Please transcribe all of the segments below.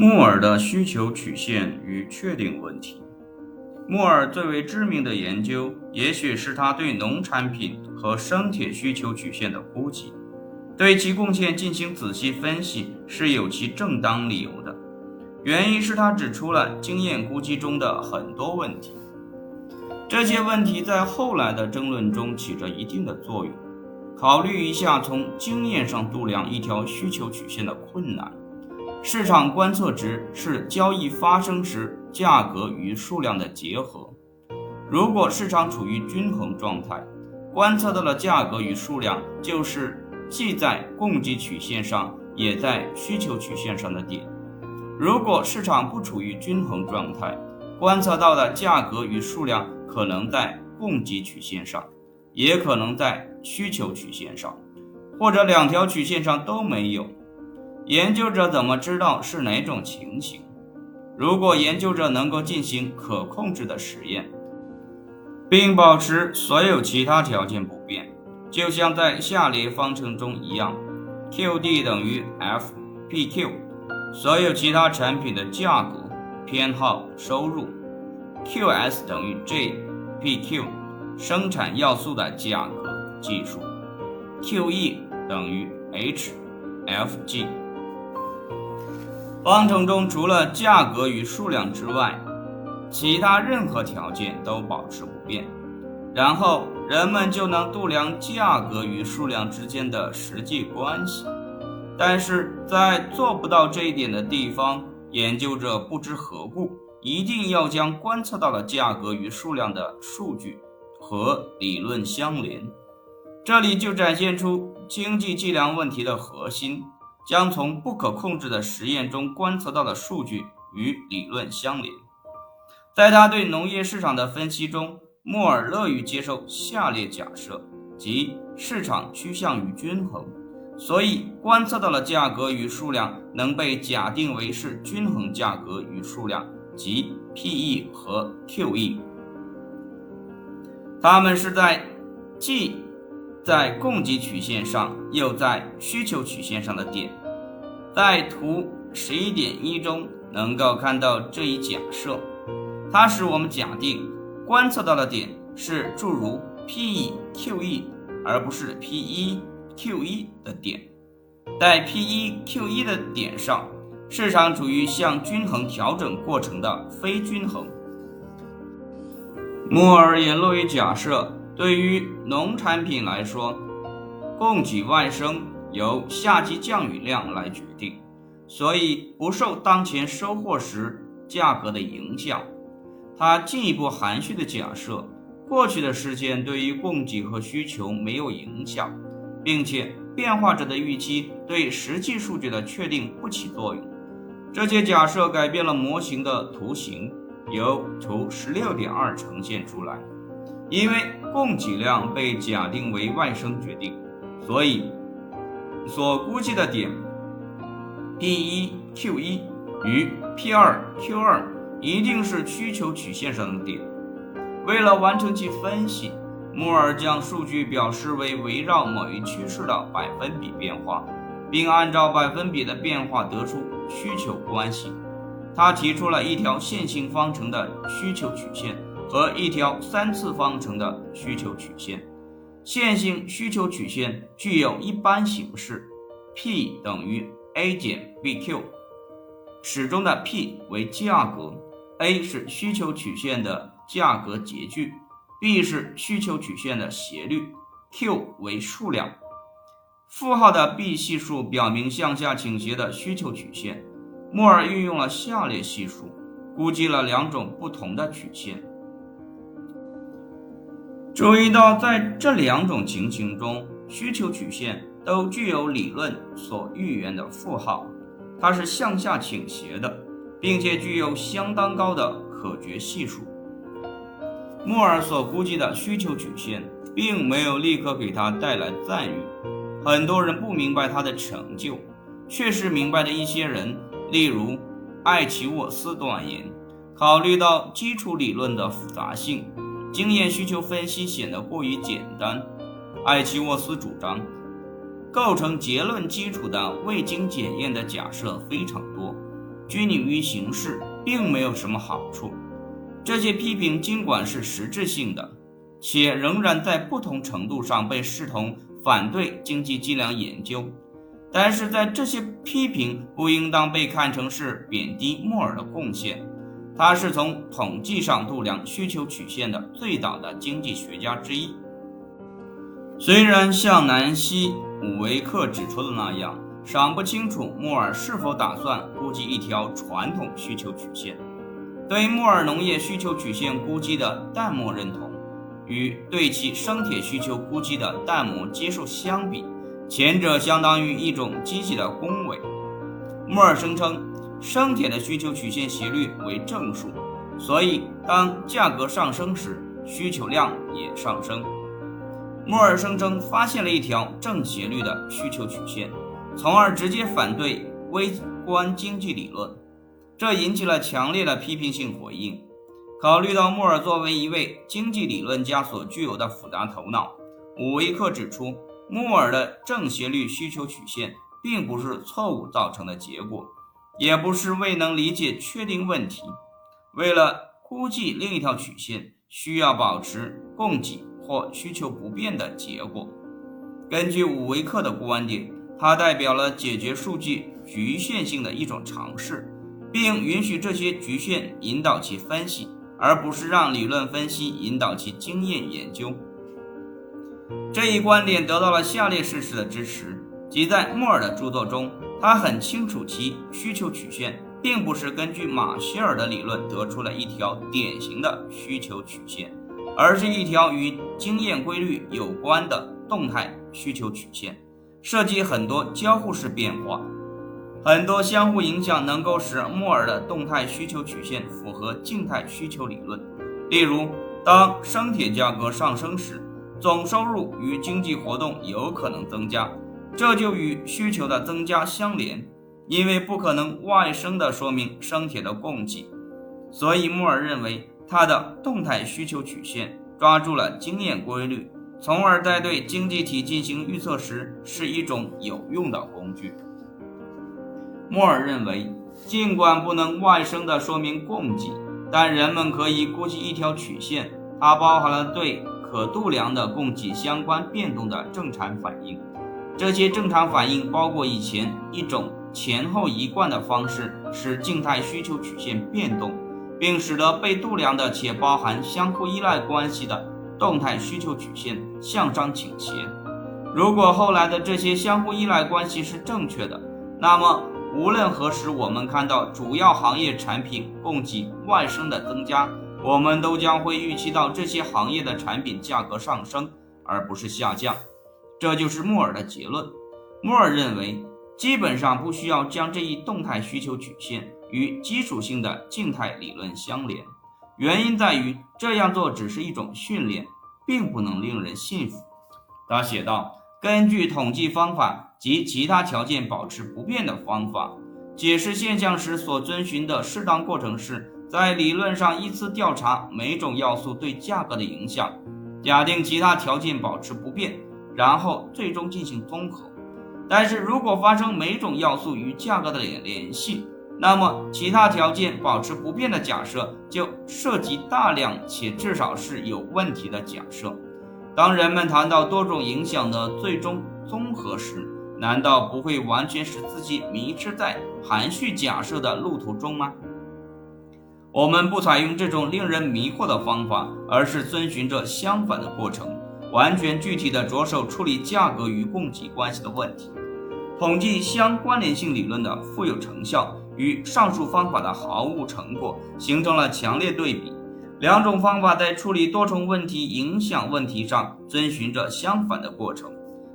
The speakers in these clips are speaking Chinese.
木耳的需求曲线与确定问题。木耳最为知名的研究，也许是他对农产品和生铁需求曲线的估计。对其贡献进行仔细分析是有其正当理由的，原因是他指出了经验估计中的很多问题。这些问题在后来的争论中起着一定的作用。考虑一下从经验上度量一条需求曲线的困难。市场观测值是交易发生时价格与数量的结合。如果市场处于均衡状态，观测到的价格与数量就是既在供给曲线上也在需求曲线上的点。如果市场不处于均衡状态，观测到的价格与数量可能在供给曲线上，也可能在需求曲线上，或者两条曲线上都没有。研究者怎么知道是哪种情形？如果研究者能够进行可控制的实验，并保持所有其他条件不变，就像在下列方程中一样：QD 等于 FPQ，所有其他产品的价格、偏好、收入；QS 等于 JPQ，生产要素的价格、技术；QE 等于 HFG。方程中除了价格与数量之外，其他任何条件都保持不变，然后人们就能度量价格与数量之间的实际关系。但是在做不到这一点的地方，研究者不知何故一定要将观测到的价格与数量的数据和理论相连。这里就展现出经济计量问题的核心。将从不可控制的实验中观测到的数据与理论相连。在他对农业市场的分析中，莫尔乐于接受下列假设：即市场趋向于均衡，所以观测到的价格与数量能被假定为是均衡价格与数量，即 P/E 和 Q/E。它们是在既在供给曲线上又在需求曲线上的点。在图十一点一中能够看到这一假设，它使我们假定观测到的点是诸如 P/E、Q/E，而不是 P/E、Q/E 的点。在 P/E、Q/E 的点上，市场处于向均衡调整过程的非均衡。摩尔也乐于假设，对于农产品来说，供给外生。由夏季降雨量来决定，所以不受当前收获时价格的影响。他进一步含蓄地假设，过去的事件对于供给和需求没有影响，并且变化者的预期对实际数据的确定不起作用。这些假设改变了模型的图形，由图十六点二呈现出来。因为供给量被假定为外生决定，所以。所估计的点 P1、Q1 与 P2、Q2 一定是需求曲线上的点。为了完成其分析，摩尔将数据表示为围绕某一趋势的百分比变化，并按照百分比的变化得出需求关系。他提出了一条线性方程的需求曲线和一条三次方程的需求曲线。线性需求曲线具有一般形式，P 等于 A 减 BQ，始终的 P 为价格，A 是需求曲线的价格截距，B 是需求曲线的斜率，Q 为数量。负号的 B 系数表明向下倾斜的需求曲线。莫尔运用了下列系数，估计了两种不同的曲线。注意到，在这两种情形中，需求曲线都具有理论所预言的负号，它是向下倾斜的，并且具有相当高的可决系数。莫尔所估计的需求曲线并没有立刻给他带来赞誉，很多人不明白他的成就，确实明白的一些人，例如艾奇沃斯断言，考虑到基础理论的复杂性。经验需求分析显得过于简单。艾奇沃斯主张，构成结论基础的未经检验的假设非常多，拘泥于形式，并没有什么好处。这些批评尽管是实质性的，且仍然在不同程度上被视同反对经济计量研究，但是在这些批评不应当被看成是贬低莫尔的贡献。他是从统计上度量需求曲线的最早的经济学家之一。虽然像南希·伍维克指出的那样，尚不清楚莫尔是否打算估计一条传统需求曲线。对莫尔农业需求曲线估计的淡漠认同，与对其生铁需求估计的淡漠接受相比，前者相当于一种积极的恭维。莫尔声称，生铁的需求曲线斜率为正数，所以当价格上升时，需求量也上升。莫尔声称发现了一条正斜率的需求曲线。从而直接反对微观经济理论，这引起了强烈的批评性回应。考虑到莫尔作为一位经济理论家所具有的复杂头脑，伍维克指出，莫尔的正斜率需求曲线并不是错误造成的结果，也不是未能理解确定问题。为了估计另一条曲线，需要保持供给或需求不变的结果。根据伍维克的观点。它代表了解决数据局限性的一种尝试，并允许这些局限引导其分析，而不是让理论分析引导其经验研究。这一观点得到了下列事实的支持：即在莫尔的著作中，他很清楚其需求曲线并不是根据马歇尔的理论得出了一条典型的需求曲线，而是一条与经验规律有关的动态需求曲线。涉及很多交互式变化，很多相互影响能够使莫尔的动态需求曲线符合静态需求理论。例如，当生铁价格上升时，总收入与经济活动有可能增加，这就与需求的增加相连，因为不可能外生的说明生铁的供给。所以，莫尔认为他的动态需求曲线抓住了经验规律。从而在对经济体进行预测时是一种有用的工具。莫尔认为，尽管不能外生的说明供给，但人们可以估计一条曲线，它包含了对可度量的供给相关变动的正常反应。这些正常反应包括以前一种前后一贯的方式使静态需求曲线变动，并使得被度量的且包含相互依赖关系的。动态需求曲线向上倾斜。如果后来的这些相互依赖关系是正确的，那么无论何时我们看到主要行业产品供给外生的增加，我们都将会预期到这些行业的产品价格上升，而不是下降。这就是莫尔的结论。莫尔认为，基本上不需要将这一动态需求曲线与基础性的静态理论相连。原因在于这样做只是一种训练，并不能令人信服。他写道：“根据统计方法及其他条件保持不变的方法解释现象时所遵循的适当过程是，在理论上依次调查每种要素对价格的影响，假定其他条件保持不变，然后最终进行综合。但是如果发生每种要素与价格的联联系，那么，其他条件保持不变的假设就涉及大量且至少是有问题的假设。当人们谈到多种影响的最终综合时，难道不会完全使自己迷失在含蓄假设的路途中吗？我们不采用这种令人迷惑的方法，而是遵循着相反的过程，完全具体的着手处理价格与供给关系的问题。统计相关联性理论的富有成效。与上述方法的毫无成果形成了强烈对比。两种方法在处理多重问题影响问题上遵循着相反的过程。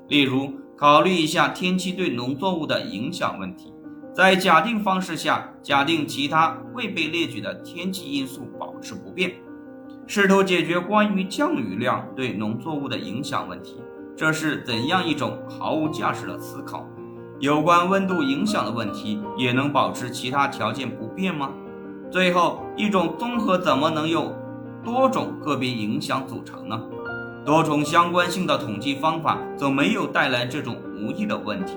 例如，考虑一下天气对农作物的影响问题，在假定方式下，假定其他未被列举的天气因素保持不变，试图解决关于降雨量对农作物的影响问题。这是怎样一种毫无价值的思考？有关温度影响的问题也能保持其他条件不变吗？最后一种综合怎么能由多种个别影响组成呢？多重相关性的统计方法则没有带来这种无益的问题。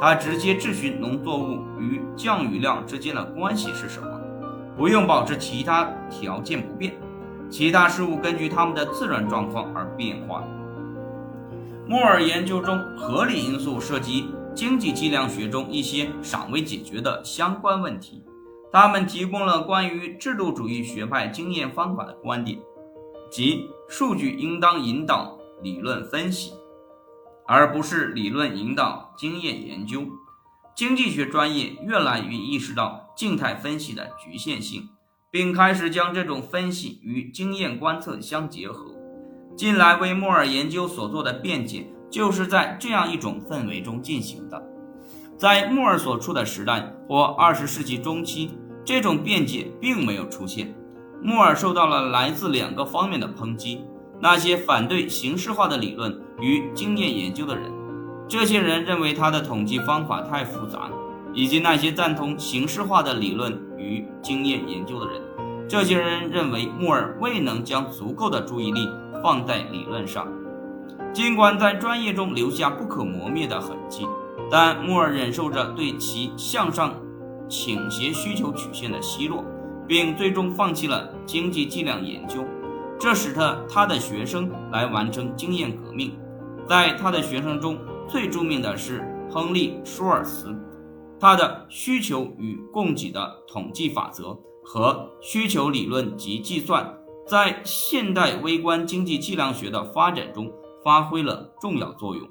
它直接质询农作物与降雨量之间的关系是什么，不用保持其他条件不变，其他事物根据它们的自然状况而变化。莫尔研究中合理因素涉及经济计量学中一些尚未解决的相关问题，他们提供了关于制度主义学派经验方法的观点，即数据应当引导理论分析，而不是理论引导经验研究。经济学专业越来越意识到静态分析的局限性，并开始将这种分析与经验观测相结合。近来为莫尔研究所做的辩解，就是在这样一种氛围中进行的。在莫尔所处的时代或二十世纪中期，这种辩解并没有出现。莫尔受到了来自两个方面的抨击：那些反对形式化的理论与经验研究的人，这些人认为他的统计方法太复杂；以及那些赞同形式化的理论与经验研究的人，这些人认为莫尔未能将足够的注意力。放在理论上，尽管在专业中留下不可磨灭的痕迹，但莫尔忍受着对其向上倾斜需求曲线的奚落，并最终放弃了经济计量研究。这使得他的学生来完成经验革命。在他的学生中最著名的是亨利·舒尔茨，它的需求与供给的统计法则和需求理论及计算。在现代微观经济计量学的发展中发挥了重要作用。